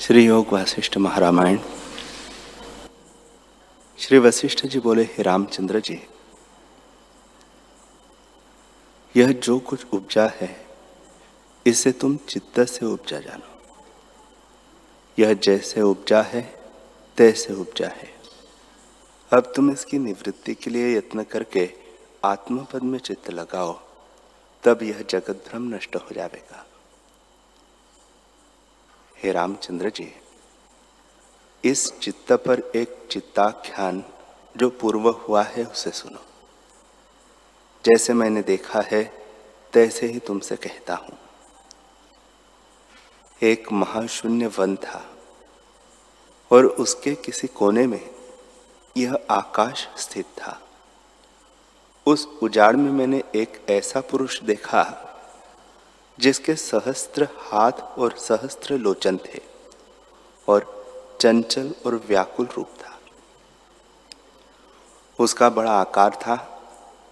श्री योग वासिष्ठ महारामायण। श्री वशिष्ठ जी बोले, हे रामचंद्र जी, यह जो कुछ उपजा है, इसे तुम चित्त से उपजा जानो। यह जैसे उपजा है, तैसे उपजा है। अब तुम इसकी निवृत्ति के लिए यत्न करके आत्मपद में चित्त लगाओ, तब यह जगत भ्रम नष्ट हो जाएगा। हे रामचंद्र जी, इस चित्त पर एक चित्ताख्यान जो पूर्व हुआ है, उसे सुनो। जैसे मैंने देखा है, तैसे ही तुमसे कहता हूँ। एक महाशून्य वन था, और उसके किसी कोने में यह आकाश स्थित था। उस उजाड़ में मैंने एक ऐसा पुरुष देखा जिसके सहस्त्र हाथ और सहस्त्र लोचन थे और चंचल और व्याकुल रूप था। उसका बड़ा आकार था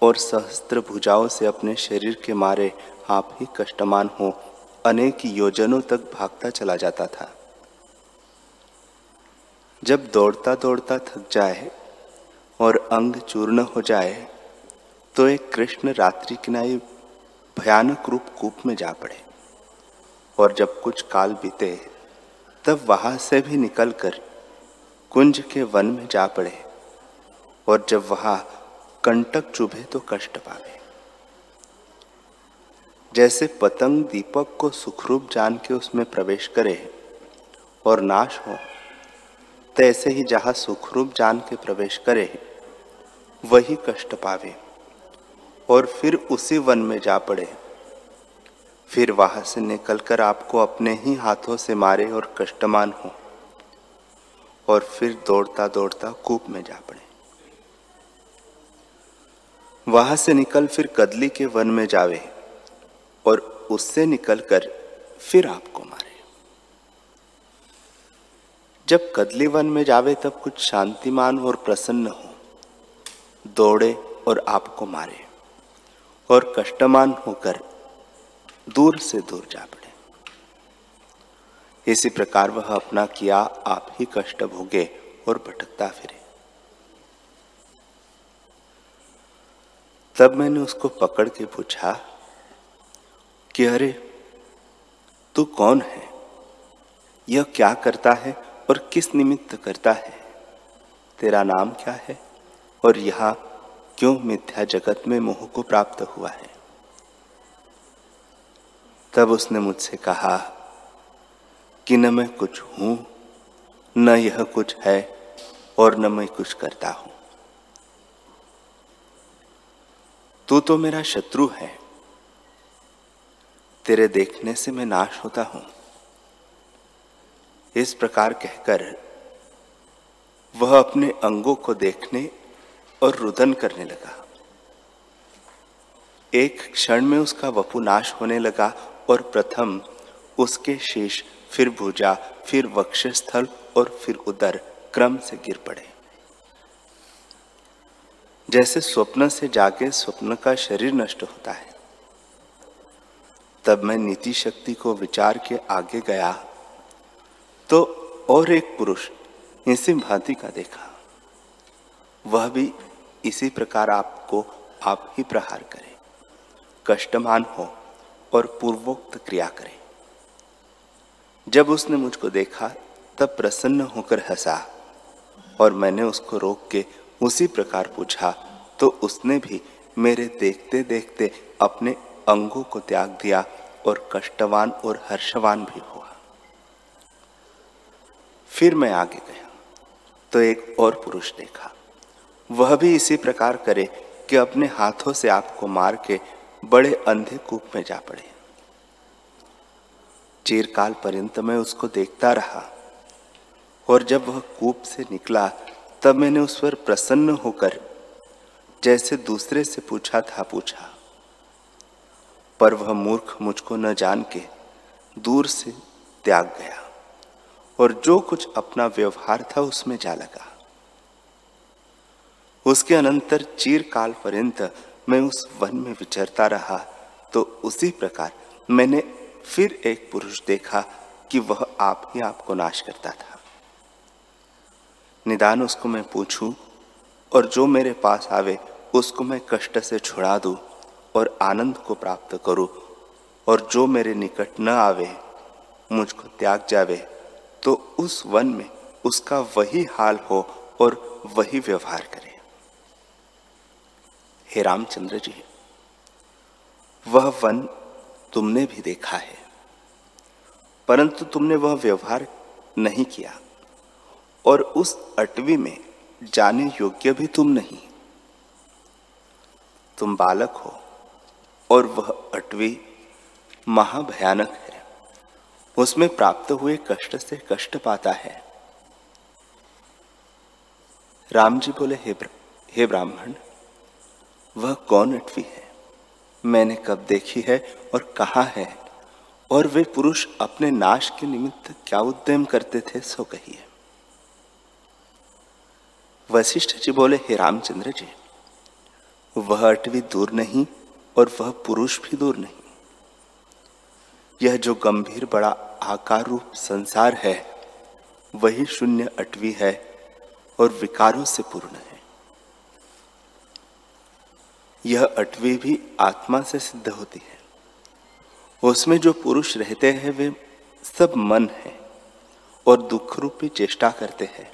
और सहस्त्र भुजाओं से अपने शरीर के मारे आप ही कष्टमान हो, अनेक योजनों तक भागता चला जाता था। जब दौड़ता दौड़ता थक जाए और अंग चूर्ण हो जाए तो एक कृष्ण रात्रि किनाई भयानक रूप कूप में जा पड़े। और जब कुछ काल बीते, तब वहाँ से भी निकलकर कुंज के वन में जा पड़े। और जब वहाँ कंटक चुभे तो कष्ट पावे। जैसे पतंग दीपक को सुखरूप जान के उसमें प्रवेश करे और नाश हो, तैसे ही जहाँ सुखरूप जान के प्रवेश करे, वही कष्ट पावे। और फिर उसी वन में जा पड़े। फिर वहाँ से निकलकर आपको अपने ही हाथों से मारे और कष्टमान हो और फिर दौड़ता दौड़ता कूप में जा पड़े। वहाँ से निकल फिर कदली के वन में जावे और उससे निकलकर फिर आपको मारे। जब कदली वन में जावे तब कुछ शांतिमान और प्रसन्न हो। दौड़े और आपको मारे। और कष्टमान होकर दूर से दूर जा पड़े। इसी प्रकार वह अपना किया, आप ही कष्ट भोगे और भटकता फिरे। तब मैंने उसको पकड़ के पूछा कि, अरे, तू कौन है? यह क्या करता है और किस निमित्त करता है? तेरा नाम क्या है? और यहाँ क्यों मिथ्या जगत में मोह को प्राप्त हुआ है? तब उसने मुझसे कहा, कि न मैं कुछ हूँ, न यह कुछ है, और न मैं कुछ करता हूँ। तू तो मेरा शत्रु है। तेरे देखने से मैं नाश होता हूँ। इस प्रकार कहकर वह अपने अंगों को देखने और रुदन करने लगा। एक क्षण में उसका वपु नाश होने लगा और प्रथम उसके शेष फिर भुजा, फिर वक्षस्थल और फिर उदर क्रम से गिर पड़े। जैसे स्वप्न से जाके स्वप्न का शरीर नष्ट होता है। तब मैं नीति शक्ति को विचार के आगे गया तो और एक पुरुष इसी भांति का देखा। वह भी इसी प्रकार आपको आप ही प्रहार करें। कष्टमान हो और पूर्वोक्त क्रिया करें। जब उसने मुझको देखा, तब प्रसन्न होकर हंसा और मैंने उसको रोक के उसी प्रकार पूछा तो उसने भी मेरे देखते देखते अपने अंगों को त्याग दिया और कष्टवान और हर्षवान भी हुआ। फिर मैं आगे गया तो एक और पुरुष देखा। वह भी इसी प्रकार करे कि अपने हाथों से आपको मार के बड़े अंधे कूप में जा पड़े। चीरकाल पर्यंत मैं उसको देखता रहा और जब वह कूप से निकला तब मैंने उस पर प्रसन्न होकर जैसे दूसरे से पूछा था पूछा। पर वह मूर्ख मुझको न जान के दूर से त्याग गया और जो कुछ अपना व्यवहार था उसमें जा लगा। उसके अनंतर चीर काल पर्यंत मैं उस वन में विचरता रहा। तो उसी प्रकार मैंने फिर एक पुरुष देखा कि वह आप ही आपको नाश करता था। निदान उसको मैं पूछूँ, और जो मेरे पास आवे, उसको मैं कष्ट से छुड़ा दूँ और आनंद को प्राप्त करूँ। और जो मेरे निकट न आवे, मुझको त्याग जावे तो उस वन में उसका वही हाल हो और वही व्यवहार करे। हे रामचंद्र जी, वह वन तुमने भी देखा है, परंतु तुमने वह व्यवहार नहीं किया, और उस अटवी में जाने योग्य भी तुम नहीं। तुम बालक हो, और वह अटवी महाभयानक है। उसमें प्राप्त हुए कष्ट से कष्ट पाता है। राम जी बोले, हे ब्राह्मण वह कौन अटवी है? मैंने कब देखी है और कहा है? और वे पुरुष अपने नाश के निमित्त क्या उद्यम करते थे, सो कहिए। वशिष्ठ जी बोले, हे रामचंद्र जी, वह अटवी दूर नहीं और वह पुरुष भी दूर नहीं। यह जो गंभीर बड़ा आकार रूप संसार है, वही शून्य अटवी है और विकारों से पूर्ण है। यह अटवी भी आत्मा से सिद्ध होती है। उसमें जो पुरुष रहते हैं, वे सब मन है और दुख रूपी चेष्टा करते हैं।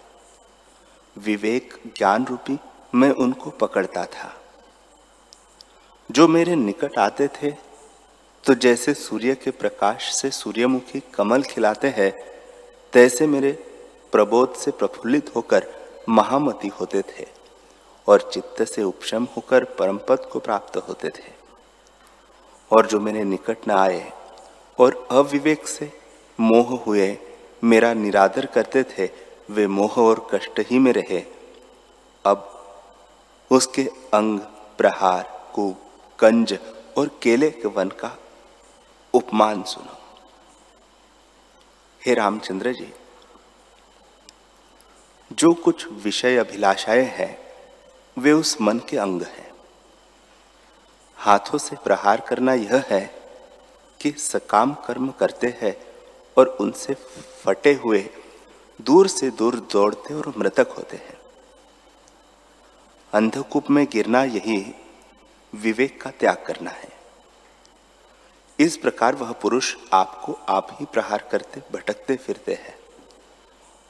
विवेक ज्ञान रूपी मैं उनको पकड़ता था। जो मेरे निकट आते थे तो जैसे सूर्य के प्रकाश से सूर्यमुखी कमल खिलाते हैं, तैसे मेरे प्रबोध से प्रफुल्लित होकर महामती होते थे। और चित्त से उपशम होकर परम पद को प्राप्त होते थे। और जो मेरे निकट न आए और अविवेक से मोह हुए, मेरा निरादर करते थे, वे मोह और कष्ट ही में रहे। अब उसके अंग, प्रहार, कूप, कंज और केले के वन का उपमान सुनो। हे रामचंद्र जी, जो कुछ विषय अभिलाषाएँ हैं वे उस मन के अंग हैं। हाथों से प्रहार करना यह है कि सकाम कर्म करते हैं और उनसे फटे हुए दूर से दूर दौड़ते और मृतक होते हैं। अंधकूप में गिरना यही विवेक का त्याग करना है। इस प्रकार वह पुरुष आपको आप ही प्रहार करते, भटकते फिरते हैं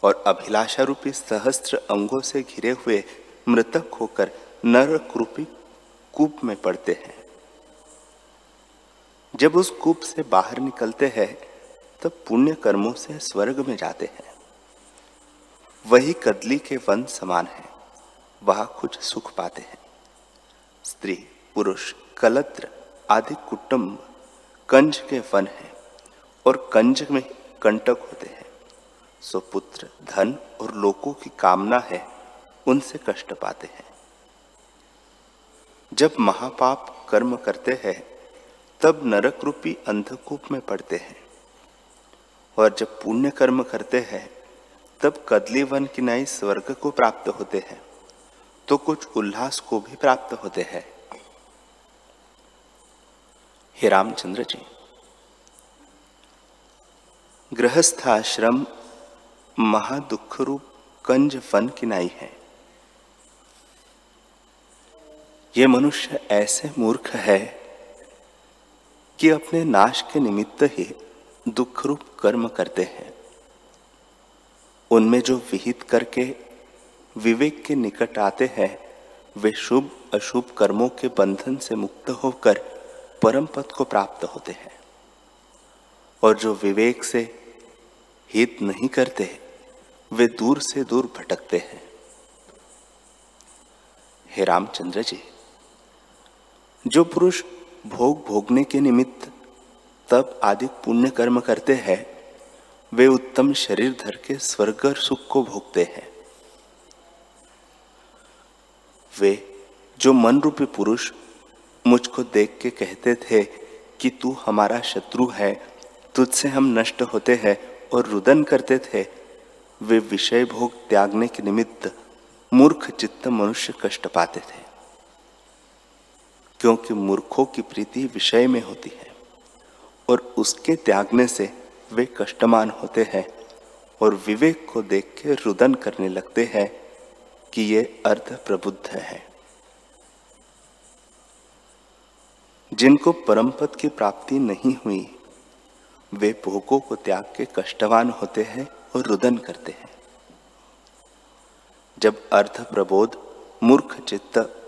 और अभिलाषा रूपी सहस्त्र अंगों से घिरे हुए मृतक होकर नरक रूपी कूप में पड़ते हैं। जब उस कूप से बाहर निकलते हैं, तब पुण्य कर्मों से स्वर्ग में जाते हैं। वही कदली के वन समान है, वहाँ कुछ सुख पाते हैं। स्त्री, पुरुष, कलत्र आदि कुटुंब कंज के वन है और कंज में कंटक होते हैं। सो पुत्र, धन और लोगों की कामना है उनसे कष्ट पाते हैं। जब महापाप कर्म करते हैं, तब नरक रूपी अंधकूप में पड़ते हैं। और जब पुण्य कर्म करते हैं, तब कदली वन की नई स्वर्ग को प्राप्त होते हैं तो कुछ उल्लास को भी प्राप्त होते हैं। हे रामचंद्र जी गृहस्थाश्रम महादुख रूप कंज फन की नाई है। ये मनुष्य ऐसे मूर्ख है कि अपने नाश के निमित्त ही दुख रूप कर्म करते हैं। उनमें जो विहित करके विवेक के निकट आते हैं, वे शुभ, अशुभ कर्मों के बंधन से मुक्त होकर परम पद को प्राप्त होते हैं। और जो विवेक से हित नहीं करते, वे दूर से दूर भटकते हैं। हे रामचंद्र जी। जो पुरुष भोग भोगने के निमित्त तब आदि पुण्य कर्म करते हैं, वे उत्तम शरीर धर के स्वर्ग सुख को भोगते हैं। वे जो मन रूपी पुरुष मुझको देख के कहते थे कि तू हमारा शत्रु है, तुझसे हम नष्ट होते हैं और रुदन करते थे, वे विषय भोग त्यागने के निमित्त मूर्ख चित्त मनुष्य कष्ट पाते थे। क्योंकि मूर्खों की प्रीति विषय में होती है और उसके त्यागने से वे कष्टमान होते हैं और विवेक को देख के रुदन करने लगते हैं कि ये अर्ध प्रबुद्ध है। जिनको परम पद की प्राप्ति नहीं हुई, वे भोगों को त्याग के कष्टवान होते हैं और रुदन करते हैं। जब अर्थ प्रबोध मूर्ख चित्त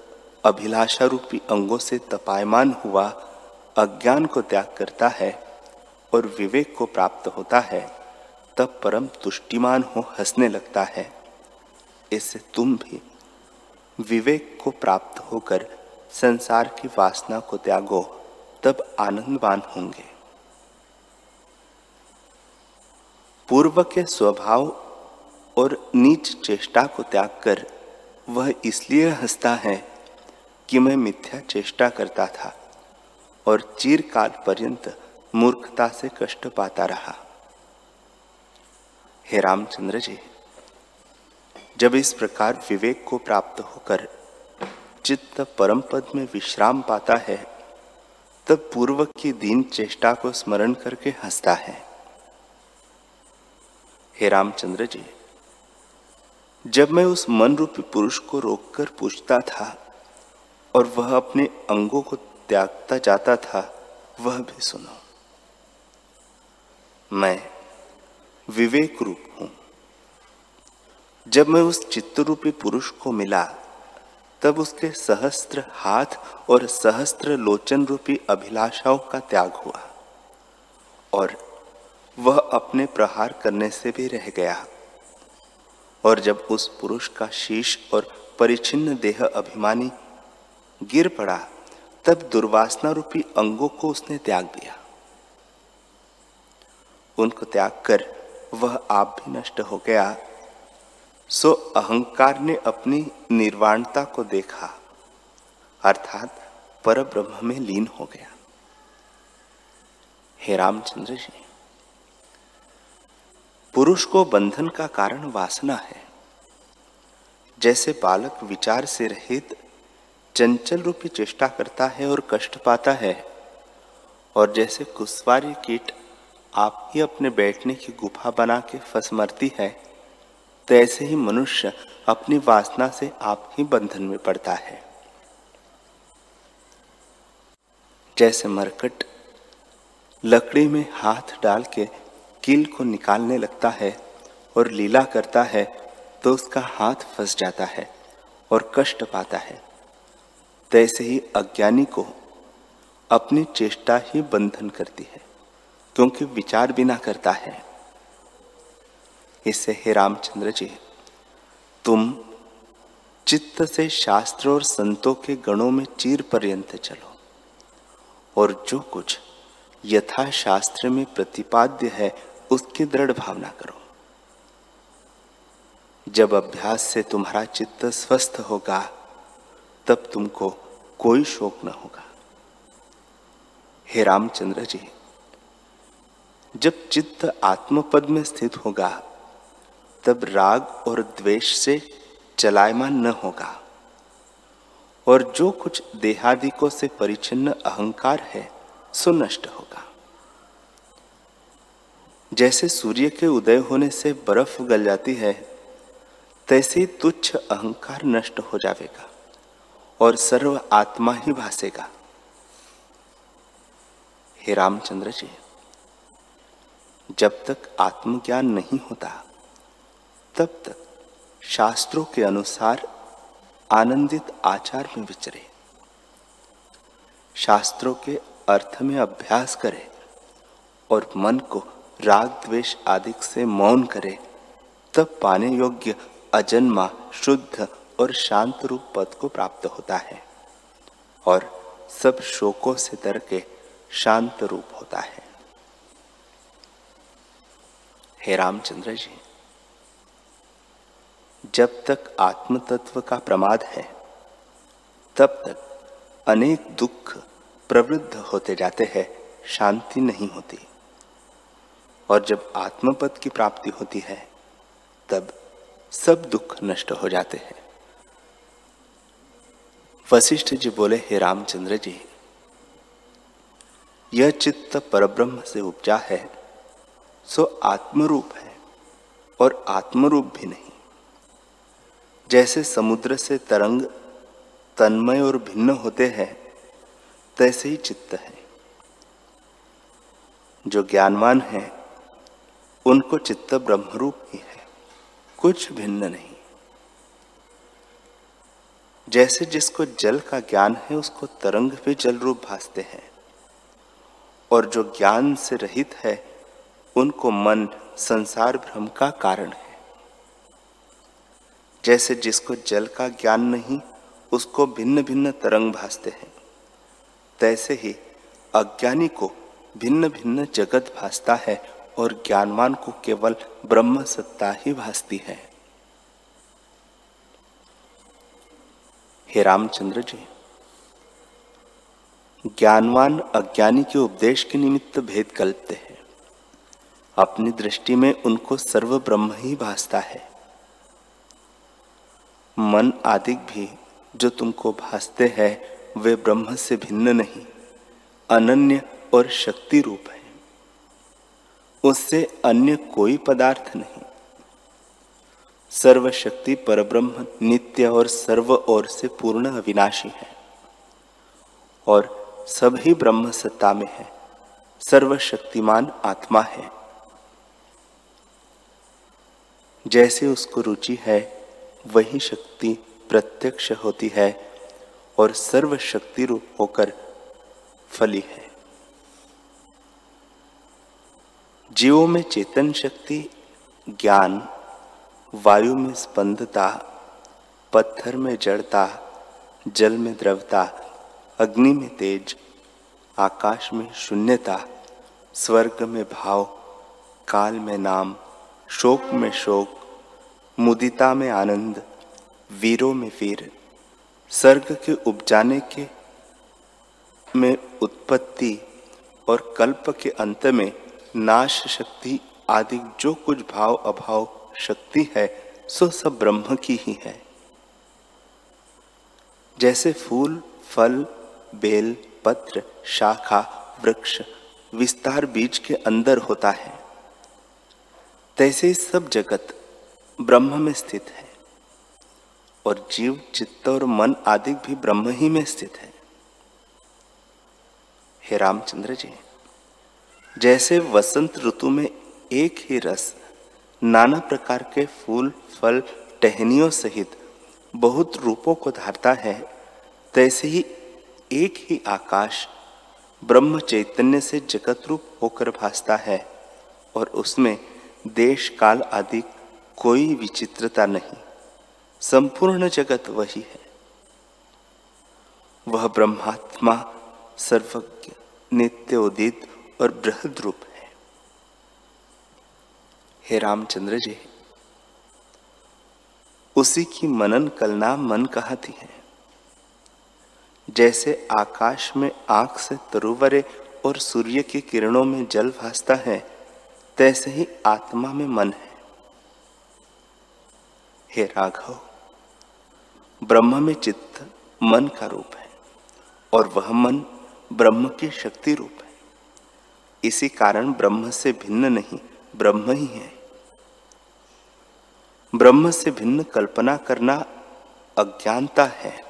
अभिलाषा रूपी अंगों से तपायमान हुआ, अज्ञान को त्याग करता है और विवेक को प्राप्त होता है, तब परम तुष्टिमान हो हंसने लगता है। इससे तुम भी विवेक को प्राप्त होकर संसार की वासना को त्यागो, तब आनंदवान होंगे। पूर्व के स्वभाव और नीच चेष्टा को त्याग कर वह इसलिए हंसता है कि मैं मिथ्या चेष्टा करता था और चीरकाल पर्यंत मूर्खता से कष्ट पाता रहा। हे रामचंद्र जी, जब इस प्रकार विवेक को प्राप्त होकर चित्त परम पद में विश्राम पाता है, तब पूर्व की दीन चेष्टा को स्मरण करके हंसता है। हे रामचंद्र जी, जब मैं उस मन रूपी पुरुष को रोककर पूछता था और वह अपने अंगों को त्यागता जाता था, वह भी सुनो। मैं विवेक रूप हूँ। जब मैं उस चित्त रूपी पुरुष को मिला, तब उसके सहस्त्र हाथ और सहस्त्र लोचन रूपी अभिलाषाओं का त्याग हुआ और वह अपने प्रहार करने से भी रह गया। और जब उस पुरुष का शीश और परिचिन्न देह अभिमानी गिर पड़ा, तब दुर्वासना रूपी अंगों को उसने त्याग दिया। उनको त्याग कर वह आप भी नष्ट हो गया। सो अहंकार ने अपनी निर्वाणता को देखा, अर्थात पर ब्रह्म में लीन हो गया। हे रामचंद्र जी, पुरुष को बंधन का कारण वासना है। जैसे बालक विचार से रहित चंचल रूपी चेष्टा करता है और कष्ट पाता है। और जैसे कुशवारी कीट आप ही अपने बैठने की गुफा बना के फंस मरती है तो ऐसे ही मनुष्य अपनी वासना से आप ही बंधन में पड़ता है। जैसे मरकट लकड़ी में हाथ डाल के कील को निकालने लगता है और लीला करता है तो उसका हाथ फंस जाता है और कष्ट पाता है। तैसे ही अज्ञानी को अपनी चेष्टा ही बंधन करती है, क्योंकि विचार बिना करता है। इससे हे रामचंद्र जी, तुम चित्त से शास्त्र और संतों के गणों में चीर पर्यंत चलो, और जो कुछ यथा शास्त्र में प्रतिपाद्य है, उसकी दृढ़ भावना करो। जब अभ्यास से तुम्हारा चित्त स्वस्थ होगा तब तुमको कोई शोक न होगा। हे रामचंद्र जी, जब चित्त आत्मपद में स्थित होगा, तब राग और द्वेष से चलायमान न होगा। और जो कुछ देहादिकों से परिचिन्न अहंकार है, सो नष्ट होगा। जैसे सूर्य के उदय होने से बर्फ़ गल जाती है, तैसे तुच्छ अहंकार नष्ट हो जाएगा और सर्व आत्मा ही भासेगा। हे रामचंद्र जी, जब तक आत्मज्ञान नहीं होता, तब तक शास्त्रों के अनुसार आनंदित आचार में विचरे। शास्त्रों के अर्थ में अभ्यास करे और मन को राग द्वेष आदि से मौन करे, तब पाने योग्य अजन्मा शुद्ध और शांत रूप पद को प्राप्त होता है और सब शोकों से तर के शांत रूप होता है। हे रामचंद्र जी, जब तक आत्म तत्व का प्रमाद है, तब तक अनेक दुख प्रवृद्ध होते जाते हैं, शांति नहीं होती। और जब आत्मपद की प्राप्ति होती है, तब सब दुख नष्ट हो जाते हैं। वशिष्ठ जी बोले, हे रामचंद्र जी, यह चित्त परब्रह्म से उपजा है, सो आत्मरूप है और आत्मरूप भी नहीं। जैसे समुद्र से तरंग तन्मय और भिन्न होते हैं, तैसे ही चित्त है। जो ज्ञानवान है, उनको चित्त ब्रह्मरूप ही है, कुछ भिन्न नहीं। जैसे जिसको जल का ज्ञान है, उसको तरंग भी जल रूप भासते हैं। और जो ज्ञान से रहित है, उनको मन संसार भ्रम का कारण है। जैसे जिसको जल का ज्ञान नहीं, उसको भिन्न भिन्न तरंग भासते हैं। तैसे ही अज्ञानी को भिन्न भिन्न जगत भासता है, और ज्ञानवान को केवल ब्रह्म सत्ता ही भासती है। हे रामचंद्र जी, ज्ञानवान अज्ञानी के उपदेश के निमित्त भेद कल्पते हैं। अपनी दृष्टि में उनको सर्व ब्रह्म ही भासता है। मन आदि भी जो तुमको भासते हैं, वे ब्रह्म से भिन्न नहीं, अनन्य और शक्ति रूप है। उससे अन्य कोई पदार्थ नहीं। सर्वशक्ति परब्रह्म, नित्य और सर्व ओर से पूर्ण अविनाशी है। और सभी ब्रह्म सत्ता में है। सर्वशक्तिमान आत्मा है। जैसे उसको रुचि है, वही शक्ति प्रत्यक्ष होती है और सर्वशक्ति रूप होकर फली है। जीवों में चेतन शक्ति, ज्ञान वायु में स्पंदता, पत्थर में जड़ता, जल में द्रवता, अग्नि में तेज, आकाश में शून्यता, स्वर्ग में भाव, काल में नाम, शोक में शोक, मुदिता में आनंद, वीरों में वीर सर्ग के उपजाने के में उत्पत्ति और कल्प के अंत में नाश, शक्ति आदि जो कुछ भाव अभाव शक्ति है, सो सब ब्रह्म की ही है। जैसे फूल, फल, बेल, पत्र, शाखा, वृक्ष, विस्तार बीज के अंदर होता है, तैसे सब जगत ब्रह्म में स्थित है, और जीव, चित्त और मन आदि भी ब्रह्म ही में स्थित है। हे रामचंद्र जी, जैसे वसंत ऋतु में एक ही रस नाना प्रकार के फूल, फल, टहनियों सहित बहुत रूपों को धारता है, तैसे ही एक ही आकाश ब्रह्म चैतन्य से जगत रूप होकर भासता है और उसमें देश, काल आदि कोई विचित्रता नहीं। संपूर्ण जगत वही है। वह ब्रह्मात्मा सर्वज्ञ नित्य उदित और बृहद रूप है। हे रामचंद्र जी, उसी की मनन कलना मन कहती है। जैसे आकाश में आँख से तरुवरे और सूर्य की किरणों में जल भासता है, तैसे ही आत्मा में मन है। हे राघव, ब्रह्म में चित्त मन का रूप है और वह मन ब्रह्म की शक्ति रूप है। इसी कारण ब्रह्म से भिन्न नहीं, ब्रह्म ही है। ब्रह्म से भिन्न कल्पना करना अज्ञानता है।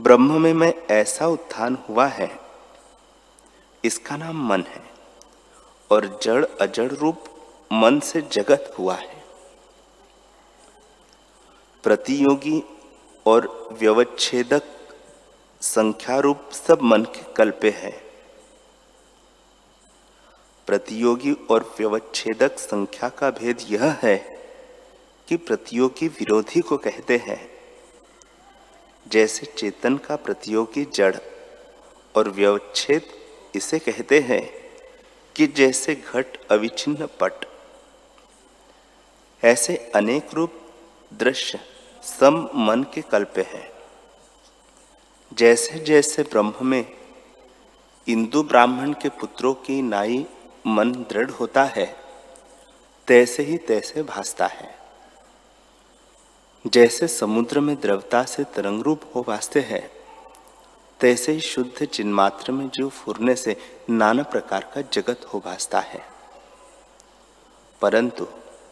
ब्रह्म में मैं ऐसा उत्थान हुआ है। इसका नाम मन है और जड़ अजड़ रूप मन से जगत हुआ है। प्रतियोगी और व्यवच्छेदक संख्या रूप सब मन के कल्पे है। प्रतियोगी और व्यवच्छेदक संख्या का भेद यह है कि प्रतियोगी विरोधी को कहते हैं। जैसे चेतन का प्रतियोगी जड़ और व्यवच्छेद इसे कहते हैं कि जैसे घट अविच्छिन्न पट। ऐसे अनेक रूप दृश्य सम मन के कल्प है। जैसे जैसे ब्रह्म में इंदु ब्राह्मण के पुत्रों की नाई मन दृढ़ होता है, तैसे ही तैसे भासता है। जैसे समुद्र में द्रवता से तरंग रूप हो वास्ते हैं, तैसे ही शुद्ध चिन्मात्र में जीव फुरने से नाना प्रकार का जगत हो भासता है। परंतु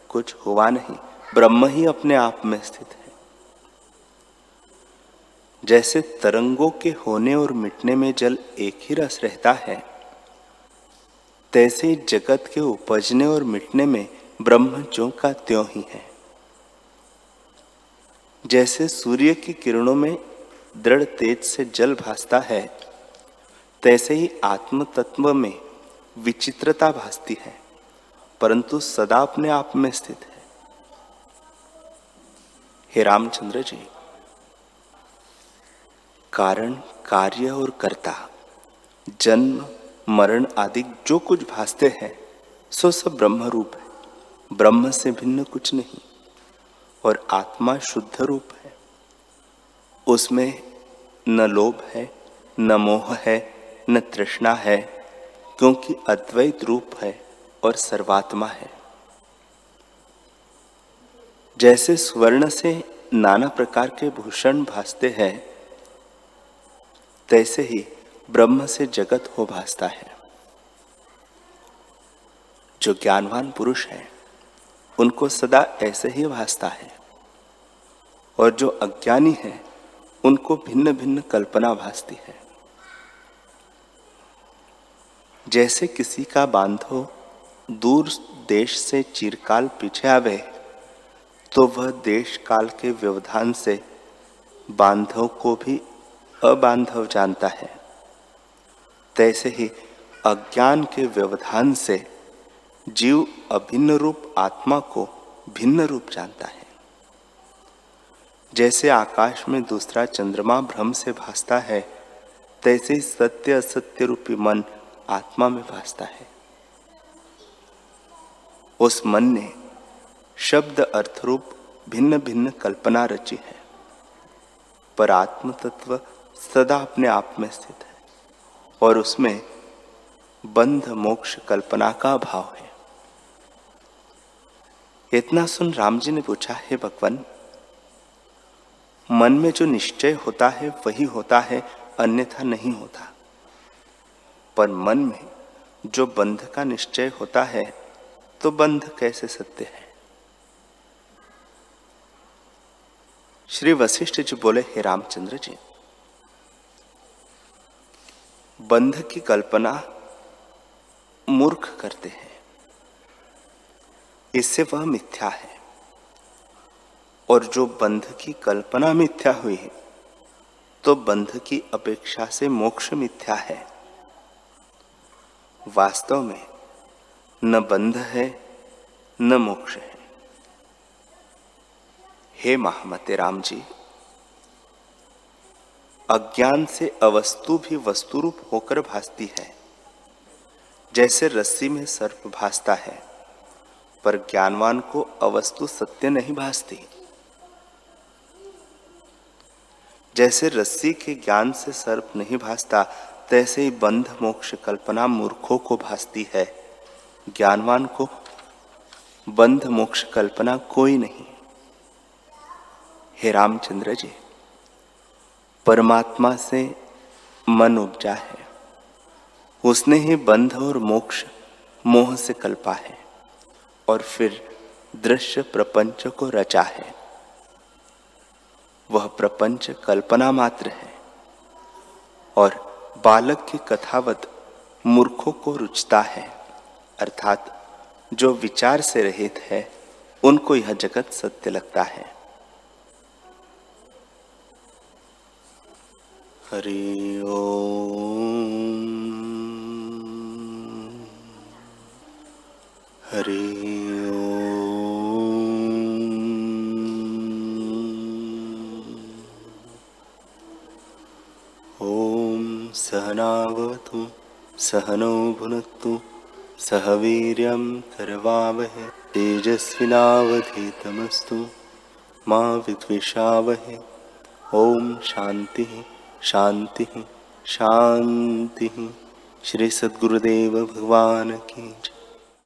कुछ हुआ नहीं, ब्रह्म ही अपने आप में स्थित है। जैसे तरंगों के होने और मिटने में जल एक ही रस रहता है तैसे ही जगत के उपजने और मिटने में ब्रह्म जो का त्यों ही है। जैसे सूर्य की किरणों में दृढ़ तेज से जल भासता है, तैसे ही आत्म तत्व में विचित्रता भासती है, परंतु सदा अपने आप में स्थित है। हे रामचंद्र जी, कारण, कार्य और कर्ता, जन्म मरण आदि जो कुछ भासते हैं, सो सब ब्रह्म रूप है। ब्रह्म से भिन्न कुछ नहीं, और आत्मा शुद्ध रूप है। उसमें न लोभ है, न मोह है, न तृष्णा है, क्योंकि अद्वैत रूप है और सर्वात्मा है। जैसे स्वर्ण से नाना प्रकार के भूषण भासते हैं, तैसे ही ब्रह्म से जगत हो भासता है। जो ज्ञानवान पुरुष है, उनको सदा ऐसे ही भासता है। और जो अज्ञानी है, उनको भिन्न भिन्न कल्पना भासती है। जैसे किसी का बांधो दूर देश से चिरकाल पीछे आवे तो वह देश काल के व्यवधान से बांधव को भी अबांधव जानता है। तैसे ही अज्ञान के व्यवधान से जीव अभिन्न रूप आत्मा को भिन्न रूप जानता है। जैसे आकाश में दूसरा चंद्रमा भ्रम से भासता है, तैसे ही सत्य असत्य रूपी मन आत्मा में भासता है। उस मन ने शब्द अर्थ रूप भिन्न भिन्न कल्पना रची है, पर आत्म तत्व सदा अपने आप में स्थित है। और उसमें बंध मोक्ष कल्पना का भाव है। इतना सुन राम जी ने पूछा, है भगवान, मन में जो निश्चय होता है, वही होता है, अन्यथा नहीं होता। पर मन में जो बंध का निश्चय होता है तो बंध कैसे सत्य है? श्री वशिष्ठ जी बोले, हे रामचंद्र जी बंध की कल्पना मूर्ख करते हैं। इससे वह मिथ्या है। और जो बंध की कल्पना मिथ्या हुई है तो बंध की अपेक्षा से मोक्ष मिथ्या है। वास्तव में न बंध है, न मोक्ष है। हे महामते राम जी अज्ञान से अवस्तु भी वस्तु रूप होकर भासती है। जैसे रस्सी में सर्प भासता है, पर ज्ञानवान को अवस्तु सत्य नहीं भासती। जैसे रस्सी के ज्ञान से सर्प नहीं भासता, तैसे ही बंध मोक्ष कल्पना मूर्खों को भासती है। ज्ञानवान को बंध मोक्ष कल्पना कोई नहीं। हे रामचंद्र जी। परमात्मा से मन उपजा है। उसने ही बंध और मोक्ष मोह से कल्पा है और फिर दृश्य प्रपंच को रचा है। वह प्रपंच कल्पना मात्र है और बालक की कथावत मूर्खों को रुचता है। अर्थात जो विचार से रहित है, उनको यह जगत सत्य लगता है। हरि ओ हरि ओम। सहनावतु सहनौ भुनक्तु सह वीर्यं करवावहे तेजस्विनावधीतमस्तु। मा विद्विषावहे ओम शांति शांति शांति श्री सद्गुरुदेव भगवान की